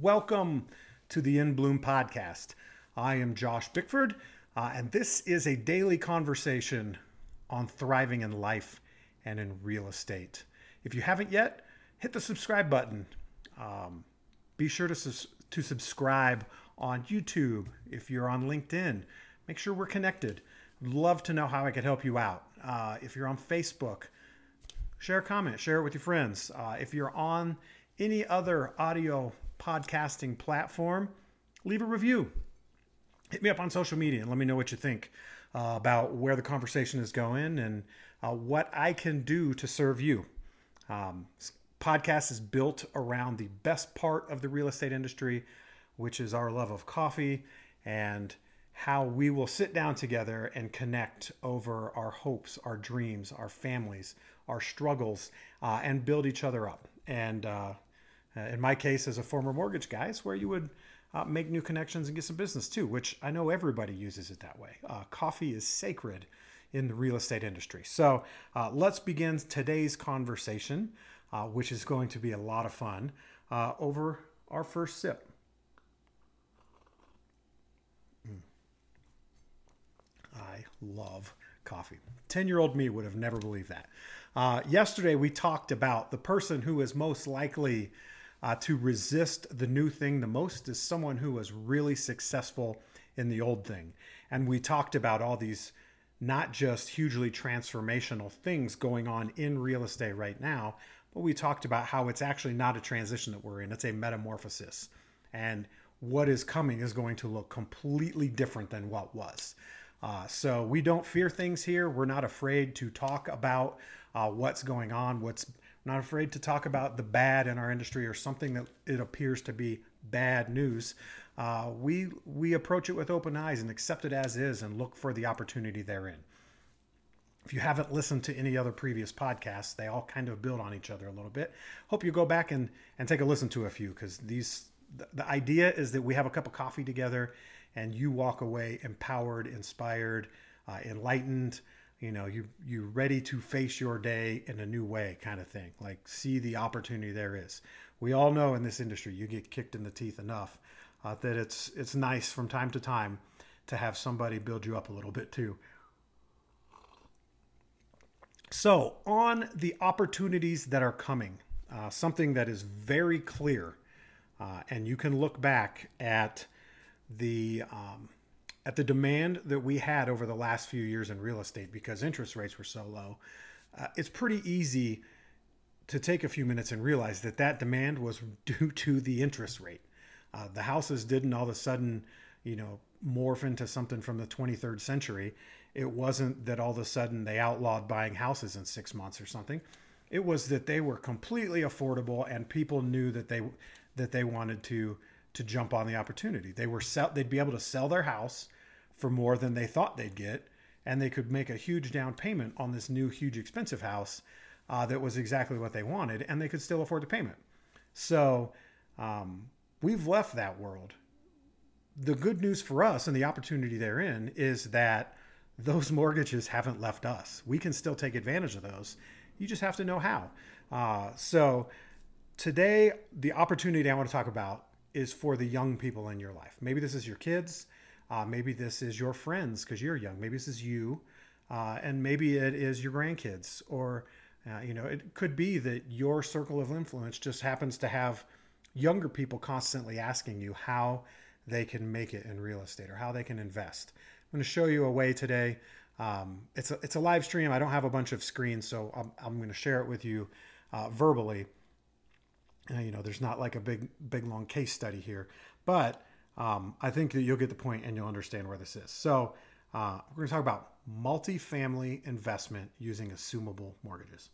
Welcome to the inBLOOM podcast. I am Josh Bickford, uh, and this is a daily conversation on thriving in life and in real estate. If you haven't yet, hit the subscribe button. Um, be sure to, to subscribe on YouTube. If you're on LinkedIn, make sure we're connected. Love to know how I could help you out. Uh, if you're on Facebook, share a comment, share it with your friends. Uh, if you're on any other audio podcasting platform, leave a review. Hit me up on social media and let me know what you think uh, about where the conversation is going and uh, what I can do to serve you. Um, podcast is built around the best part of the real estate industry, which is our love of coffee and how we will sit down together and connect over our hopes, our dreams, our families, our struggles, uh, and build each other up. And uh, uh, in my case, as a former mortgage guy, it's where you would uh, make new connections and get some business too, which I know everybody uses it that way. Uh, coffee is sacred in the real estate industry. So uh, let's begin today's conversation, uh, which is going to be a lot of fun, uh, over our first sip. Mm. I love coffee. 10 year old me would have never believed that. Uh, yesterday, we talked about the person who is most likely uh, to resist the new thing the most is someone who was really successful in the old thing. And we talked about all these not just hugely transformational things going on in real estate right now, but we talked about how it's actually not a transition that we're in, it's a metamorphosis. And what is coming is going to look completely different than what was. Uh, so we don't fear things here. We're not afraid to talk about uh, what's going on, what's not afraid to talk about the bad in our industry or something that it appears to be bad news. Uh, we we approach it with open eyes and accept it as is and look for the opportunity therein. If you haven't listened to any other previous podcasts, they all kind of build on each other a little bit. Hope you go back and and take a listen to a few because these the, the idea is that we have a cup of coffee together and you walk away empowered, inspired, uh, enlightened you know you you ready to face your day in a new way kind of thing like see the opportunity there is. We all know in this industry you get kicked in the teeth enough uh, that it's it's nice from time to time to have somebody build you up a little bit too. So on the opportunities that are coming uh, something that is very clear uh, and you can look back at the um, at the demand that we had over the last few years in real estate because interest rates were so low, uh, it's pretty easy to take a few minutes and realize that that demand was due to the interest rate. Uh, the houses didn't all of a sudden, you know, morph into something from the 23rd century. It wasn't that all of a sudden they outlawed buying houses in six months or something. It was that they were completely affordable and people knew that they that they wanted to to jump on the opportunity. They were sell, they'd be able to sell their house for more than they thought they'd get, and they could make a huge down payment on this new, huge, expensive house uh, that was exactly what they wanted, and they could still afford the payment. So um, we've left that world. The good news for us and the opportunity therein is that those mortgages haven't left us. We can still take advantage of those. You just have to know how. Uh, so today, the opportunity I want to talk about is for the young people in your life. Maybe this is your kids. Uh, maybe this is your friends because you're young. Maybe this is you, uh, and maybe it is your grandkids, or uh, you know, it could be that your circle of influence just happens to have younger people constantly asking you how they can make it in real estate or how they can invest. I'm going to show you a way today. Um, it's a, it's a live stream. I don't have a bunch of screens, so I'm, I'm going to share it with you uh, verbally. Uh, you know, there's not like a big big long case study here, but um, I think that you'll get the point and you'll understand where this is. So, uh, we're going to talk about multifamily investment using assumable mortgages.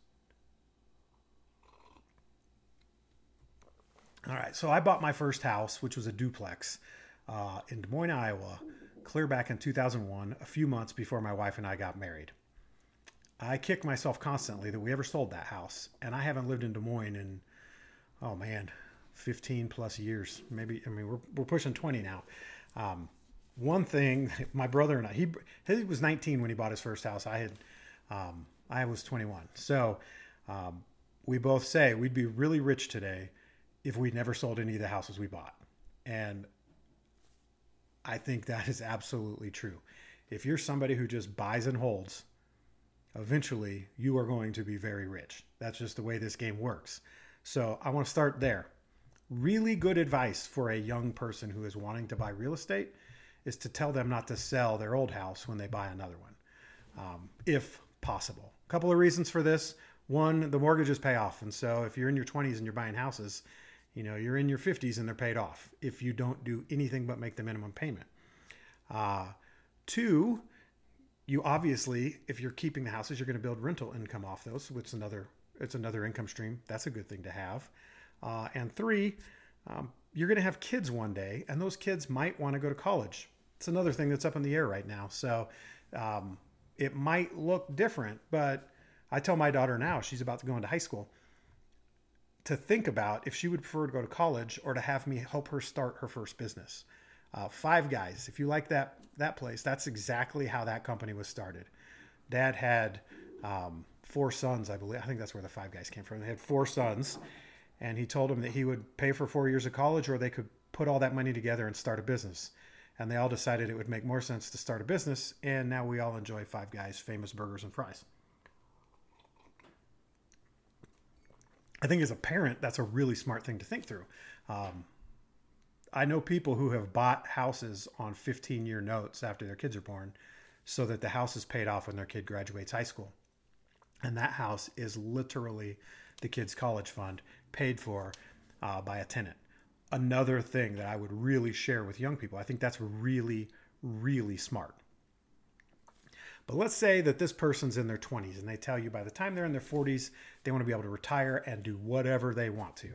All right, so I bought my first house, which was a duplex uh, in Des Moines, Iowa, clear back in 2001, a few months before my wife and I got married. I kick myself constantly that we ever sold that house, and I haven't lived in Des Moines in, oh man, 15 plus years. Maybe, I mean, we're, we're pushing 20 now. Um, one thing, my brother and I, he, he was 19 when he bought his first house. I had, um, I was 21. So, um, we both say we'd be really rich today if we'd never sold any of the houses we bought. And I think that is absolutely true. If you're somebody who just buys and holds, eventually you are going to be very rich. That's just the way this game works. So I want to start there. Really good advice for a young person who is wanting to buy real estate is to tell them not to sell their old house when they buy another one, um, if possible. A couple of reasons for this. One, the mortgages pay off. And so if you're in your 20s and you're buying houses, you know, you're in your 50s and they're paid off if you don't do anything but make the minimum payment. Uh, two, you obviously, if you're keeping the houses, you're going to build rental income off those, which is another it's another income stream. That's a good thing to have. Uh, and three, um, you're going to have kids one day, and those kids might want to go to college. It's another thing that's up in the air right now. So um, it might look different, but I tell my daughter now, she's about to go into high school, to think about if she would prefer to go to college or to have me help her start her first business. Uh, Five Guys, if you like that that place, that's exactly how that company was started. Dad had um, four sons, I believe. I think that's where the Five Guys came from. They had four sons, and he told them that he would pay for four years of college, or they could put all that money together and start a business. And they all decided it would make more sense to start a business, and now we all enjoy Five Guys' famous burgers and fries. I think as a parent, that's a really smart thing to think through. Um, I know people who have bought houses on 15 year notes after their kids are born so that the house is paid off when their kid graduates high school. And that house is literally the kid's college fund paid for uh, by a tenant. Another thing that I would really share with young people, I think that's really, really smart. But let's say that this person's in their 20s and they tell you by the time they're in their 40s, they want to be able to retire and do whatever they want to.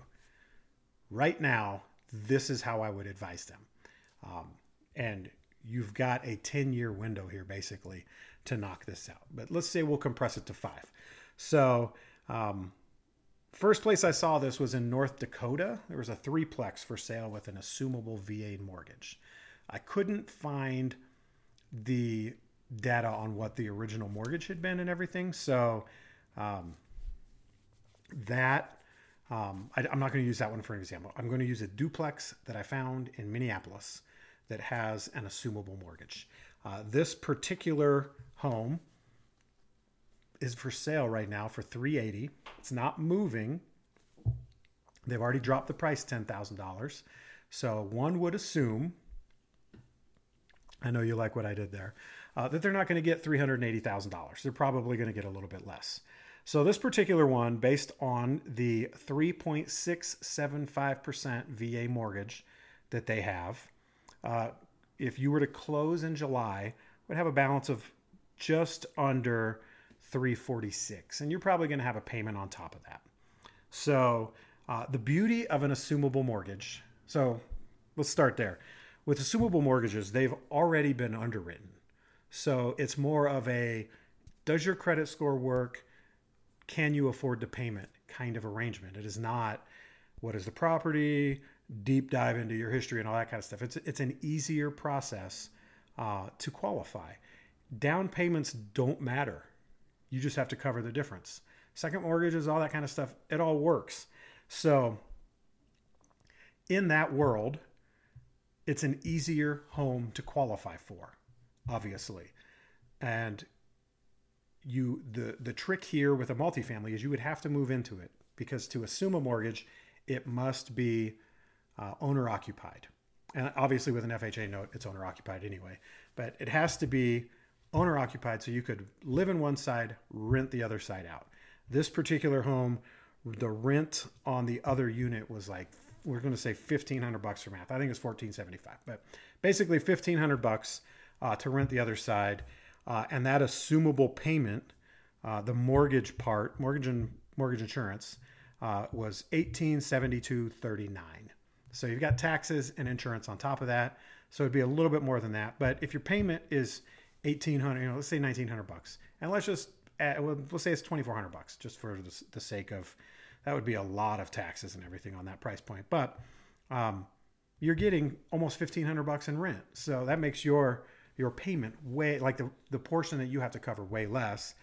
Right now, this is how I would advise them. Um, and you've got a 10 year window here basically to knock this out. But let's say we'll compress it to five. So, um, first place I saw this was in North Dakota. There was a threeplex for sale with an assumable VA mortgage. I couldn't find the data on what the original mortgage had been and everything. So, um, that um, I, am not going to use that one for an example. I'm going to use a duplex that I found in Minneapolis that has an assumable mortgage. Uh, this particular home is for sale right now for 380. It's not moving. They've already dropped the price $10,000. So one would assume I know you like what I did there, uh, that they're not going to get $380,000. They're probably going to get a little bit less. So this particular one, based on the 3.675% VA mortgage that they have, uh, if you were to close in July, would have a balance of just under 346, and you're probably going to have a payment on top of that. So uh, the beauty of an assumable mortgage. So let's start there. With assumable mortgages, they've already been underwritten. So it's more of a does your credit score work? can you afford the payment kind of arrangement. It is not what is the property, deep dive into your history and all that kind of stuff. It's it's an easier process uh, to qualify. Down payments don't matter. You just have to cover the difference. Second mortgages, all that kind of stuff, it all works. So in that world, it's an easier home to qualify for, obviously. And you the the trick here with a multifamily is you would have to move into it because to assume a mortgage, it must be uh, owner occupied, and obviously with an FHA note, it's owner occupied anyway. But it has to be owner occupied, so you could live in one side, rent the other side out. This particular home, the rent on the other unit was like we're going to say fifteen hundred bucks for math. I think it's fourteen seventy five, but basically fifteen hundred bucks uh, to rent the other side uh, and that assumable payment, uh, the mortgage part, mortgage and mortgage insurance, uh, was eighteen seventy two thirty nine. So you've got taxes and insurance on top of that. So it'd be a little bit more than that. But if your payment is eighteen hundred, you know, let's say nineteen hundred bucks, and let's just add, well, let's say it's twenty four hundred bucks, just for the, the, sake of that would be a lot of taxes and everything on that price point. But um, you're getting almost fifteen hundred bucks in rent, so that makes your your payment way like the, the portion that you have to cover way less.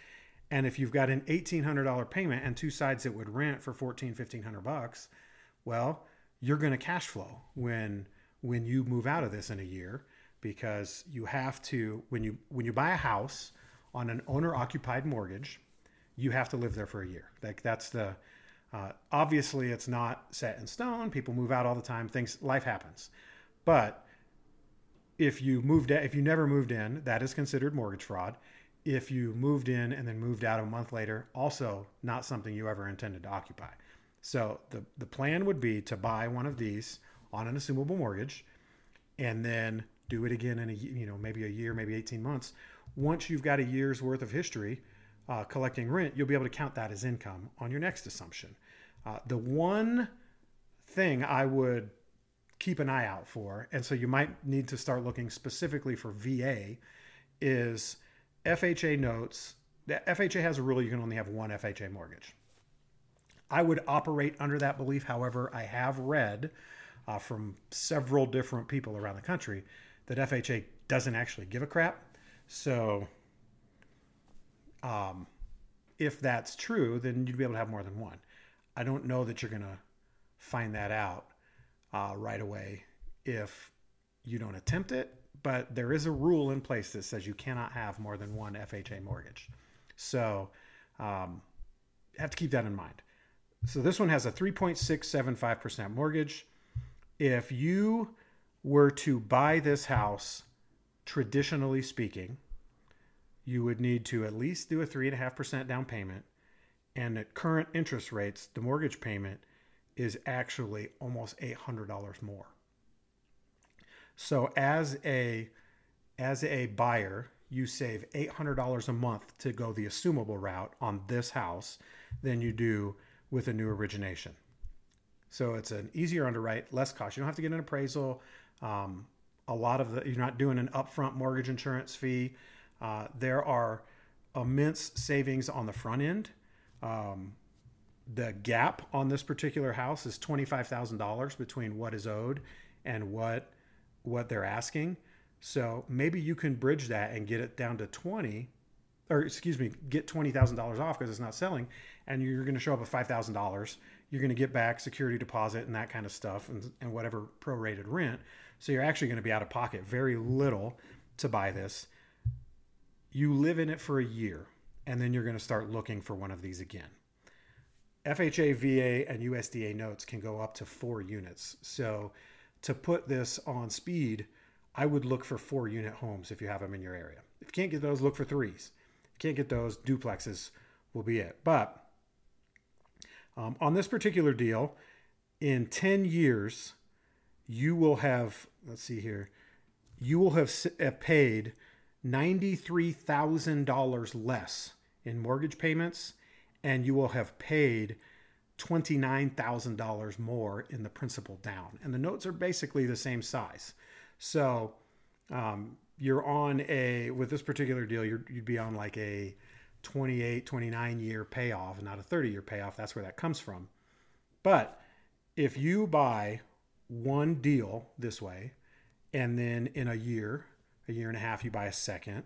And if you've got an $1800 payment and two sides that would rent for 14 1500 bucks well you're going to cash flow when when you move out of this in a year because you have to when you when you buy a house on an owner occupied mortgage you have to live there for a year. Like that's the uh, obviously it's not set in stone. People move out all the time. Things life happens. But if you moved if you never moved in that is considered mortgage fraud. If you moved in and then moved out a month later also not something you ever intended to occupy. So the the plan would be to buy one of these on an assumable mortgage and then do it again in a you know maybe a year maybe 18 months. Once you've got a year's worth of history uh, collecting rent you'll be able to count that as income on your next assumption. Uh, the one thing i would keep an eye out for and so you might need to start looking specifically for VA is FHA notes. The FHA has a rule you can only have one FHA mortgage. I would operate under that belief. However, I have read uh, from several different people around the country that FHA doesn't actually give a crap. So, um, if that's true, then you'd be able to have more than one. I don't know that you're going to find that out uh, right away if you don't attempt it, but there is a rule in place that says you cannot have more than one FHA mortgage. So, um, have to keep that in mind. So this one has a 3.675% mortgage. If you were to buy this house, traditionally speaking, you would need to at least do a 3.5% down payment. And at current interest rates, the mortgage payment is actually almost $800 more. So as a as a buyer, you save $800 a month to go the assumable route on this house than you do with a new origination. So it's an easier underwrite, less cost. You don't have to get an appraisal. Um, a lot of the you're not doing an upfront mortgage insurance fee. Uh, there are immense savings on the front end. Um, the gap on this particular house is twenty five thousand dollars between what is owed and what what they're asking. So maybe you can bridge that and get it down to twenty, or excuse me, get twenty thousand dollars off because it's not selling, and you're going to show up thousand dollars. You're going to get back security deposit and that kind of stuff, and, and whatever prorated rent. So you're actually going to be out of pocket very little to buy this. You live in it for a year, and then you're going to start looking for one of these again. FHA, VA, and USDA notes can go up to four units. So to put this on speed, I would look for four unit homes if you have them in your area. If you can't get those, look for threes. If you can't get those, duplexes will be it. But um, on this particular deal, in 10 years, you will have, let's see here, you will have paid $93,000 less in mortgage payments, and you will have paid $29,000 more in the principal down. And the notes are basically the same size. So um, you're on a, with this particular deal, you would be on like a 28, 29 year payoff, not a 30 year payoff. That's where that comes from. But if you buy one deal this way, and then in a year, a year and a half, you buy a second,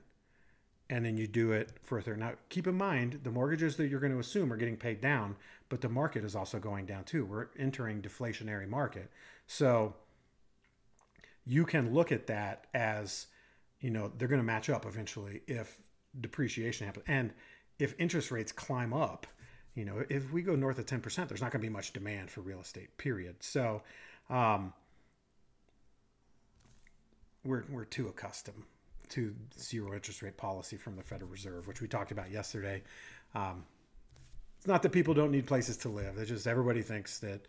and then you do it for a third. Now, keep in mind the mortgages that you're going to assume are getting paid down, but the market is also going down too. We're entering deflationary market, so you can look at that as you know they're going to match up eventually if depreciation happens. And if interest rates climb up, you know, if we go north of 10%, there's not going to be much demand for real estate, period. So um, we're, we're too accustomed to zero interest rate policy from the Federal Reserve, which we talked about yesterday. Um, it's not that people don't need places to live. It's just everybody thinks that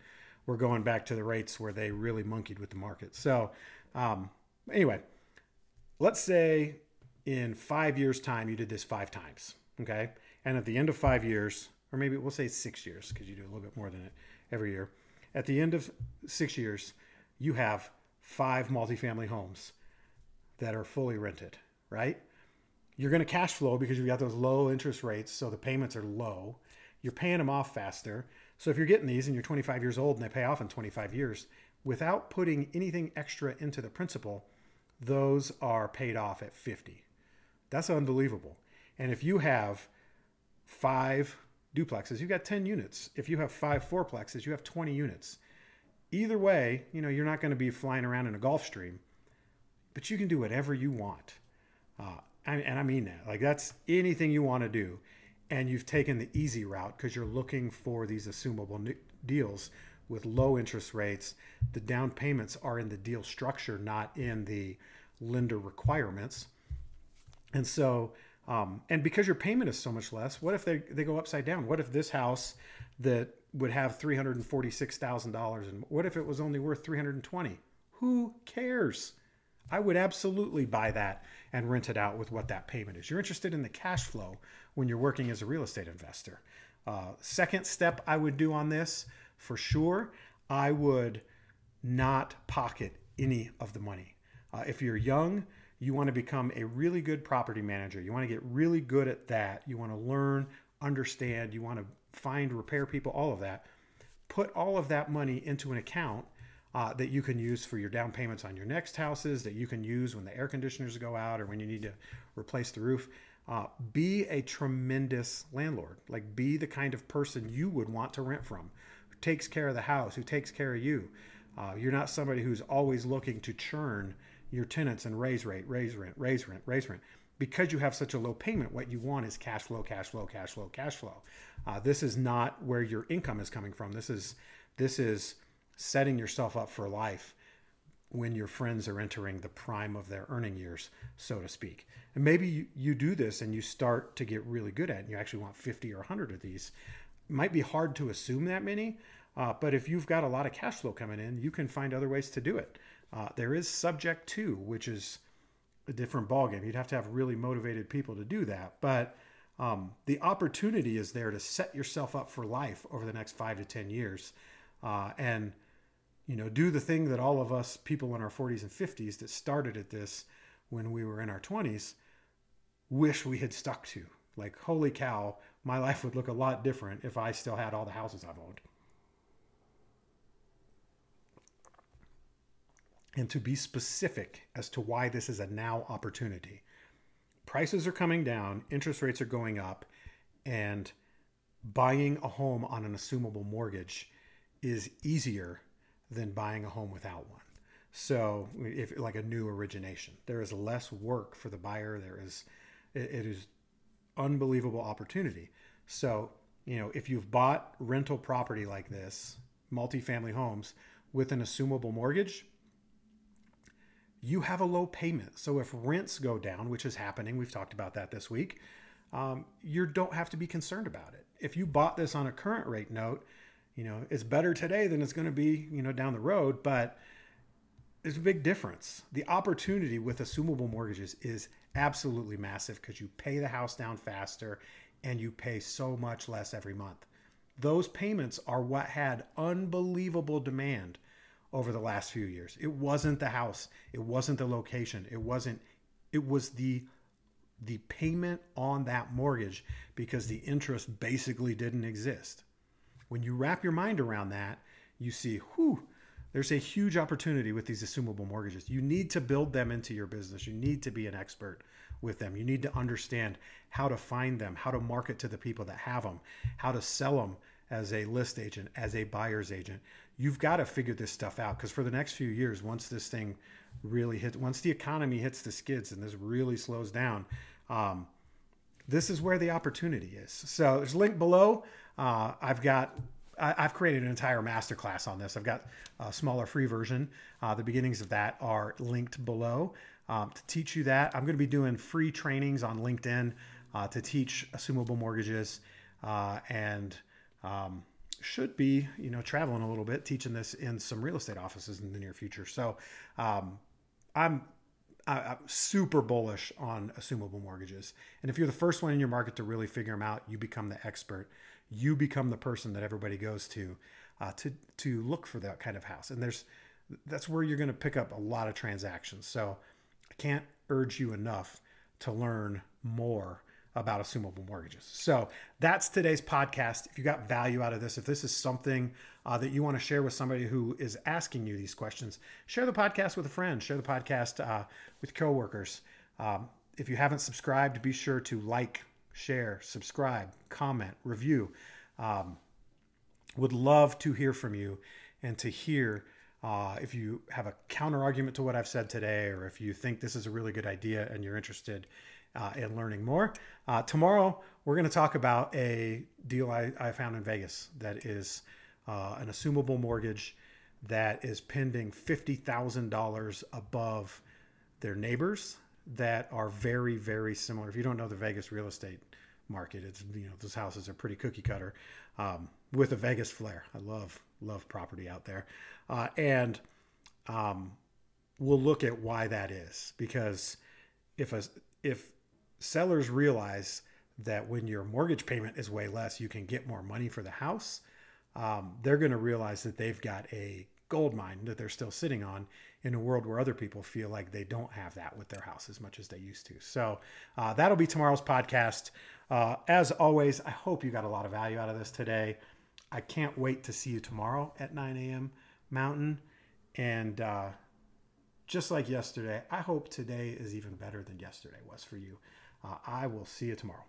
we're going back to the rates where they really monkeyed with the market. So um, anyway, let's say in five years' time, you did this five times. Okay. And at the end of five years, or maybe we'll say six years, because you do a little bit more than it every year. At the end of six years, you have five multifamily homes that are fully rented, right? You're going to cash flow because you've got those low interest rates, so the payments are low. You're paying them off faster. So if you're getting these and you're 25 years old and they pay off in 25 years, without putting anything extra into the principal, those are paid off at 50. That's unbelievable. And if you have five duplexes, you've got 10 units. If you have five fourplexes, you have 20 units. Either way, you know, you're not going to be flying around in a Gulfstream, but you can do whatever you want. Uh, and, and I mean that. Like, that's anything you want to do. And you've taken the easy route because you're looking for these assumable deals with low interest rates. The down payments are in the deal structure, not in the lender requirements. And so, um, and because your payment is so much less, what if they, they go upside down? What if this house that would have $346,000 and what if it was only worth 320? Who cares? I would absolutely buy that and rent it out with what that payment is. You're interested in the cash flow when you're working as a real estate investor. Uh, second step I would do on this for sure, I would not pocket any of the money. Uh, if you're young, you want to become a really good property manager. You want to get really good at that. You want to learn, understand, you want to find repair people, all of that. Put all of that money into an account uh, that you can use for your down payments on your next houses, that you can use when the air conditioners go out or when you need to replace the roof. Uh, be a tremendous landlord. Like, be the kind of person you would want to rent from, who takes care of the house, who takes care of you. Uh, you're not somebody who's always looking to churn your tenants and raise rate, raise rent, raise rent, raise rent because you have such a low payment, what you want is cash flow, cash flow, cash flow, cash flow. Uh, this is not where your income is coming from. This is this is setting yourself up for life when your friends are entering the prime of their earning years, so to speak. And maybe you, you do this and you start to get really good at it. And you actually want 50 or 100 of these. It might be hard to assume that many, uh, but if you've got a lot of cash flow coming in, you can find other ways to do it. Uh, there is subject-to, which is a different ballgame. You'd have to have really motivated people to do that. But um, the opportunity is there to set yourself up for life over the next five to 10 years. Uh, and, you know, do the thing that all of us people in our 40s and 50s that started at this when we were in our 20s wish we had stuck to. Like, holy cow, my life would look a lot different if I still had all the houses I've owned. And to be specific as to why this is a now opportunity. Prices are coming down, interest rates are going up, and buying a home on an assumable mortgage is easier than buying a home without one. So, if like a new origination, there is less work for the buyer. There is, it, is unbelievable opportunity. So, you know, if you've bought rental property like this, multifamily homes with an assumable mortgage, you have a low payment. So if rents go down, which is happening, we've talked about that this week, um, you don't have to be concerned about it. If you bought this on a current rate note, you know, it's better today than it's going to be, you know, down the road, but there's a big difference. The opportunity with assumable mortgages is absolutely massive because you pay the house down faster and you pay so much less every month. Those payments are what had unbelievable demand over the last few years. It wasn't the house, it wasn't the location, it wasn't it was the the payment on that mortgage because the interest basically didn't exist. When you wrap your mind around that, you see, whew, there's a huge opportunity with these assumable mortgages. You need to build them into your business. You need to be an expert with them. You need to understand how to find them, how to market to the people that have them, how to sell them as a list agent, as a buyer's agent you've got to figure this stuff out because for the next few years, once this thing really hits, once the economy hits the skids and this really slows down, um, this is where the opportunity is. So there's a link below. Uh, I've got I, have created an entire masterclass on this. I've got a smaller free version. Uh, the beginnings of that are linked below. Um, to teach you that, I'm going to be doing free trainings on LinkedIn uh, to teach assumable mortgages uh, and um, should be, you know, traveling a little bit, teaching this in some real estate offices in the near future. So, um, I'm I'm super bullish on assumable mortgages. And if you're the first one in your market to really figure them out, you become the expert. You become the person that everybody goes to uh, to to look for that kind of house. And there's that's where you're going to pick up a lot of transactions. So I can't urge you enough to learn more about assumable mortgages. So that's today's podcast. If you got value out of this, if this is something uh, that you want to share with somebody who is asking you these questions, share the podcast with a friend, share the podcast uh, with coworkers. Um, if you haven't subscribed, be sure to like, share, subscribe, comment, review. Um, would love to hear from you and to hear uh, if you have a counter argument to what I've said today, or if you think this is a really good idea and you're interested uh, in learning more. Uh, tomorrow, we're going to talk about a deal I, I found in Vegas that is uh, an assumable mortgage that is pending $50,000 above their neighbors that are very, very similar. If you don't know the Vegas real estate market, it's, you know, those houses are pretty cookie cutter um, with a Vegas flair. I love, love property out there. Uh, and um, we'll look at why that is because if a, if sellers realize that when your mortgage payment is way less, you can get more money for the house. Um, they're going to realize that they've got a gold mine that they're still sitting on in a world where other people feel like they don't have that with their house as much as they used to. So uh, that'll be tomorrow's podcast. Uh, as always, I hope you got a lot of value out of this today. I can't wait to see you tomorrow at 9 a.m. Mountain. And uh, just like yesterday, I hope today is even better than yesterday was for you. Uh, I will see you tomorrow.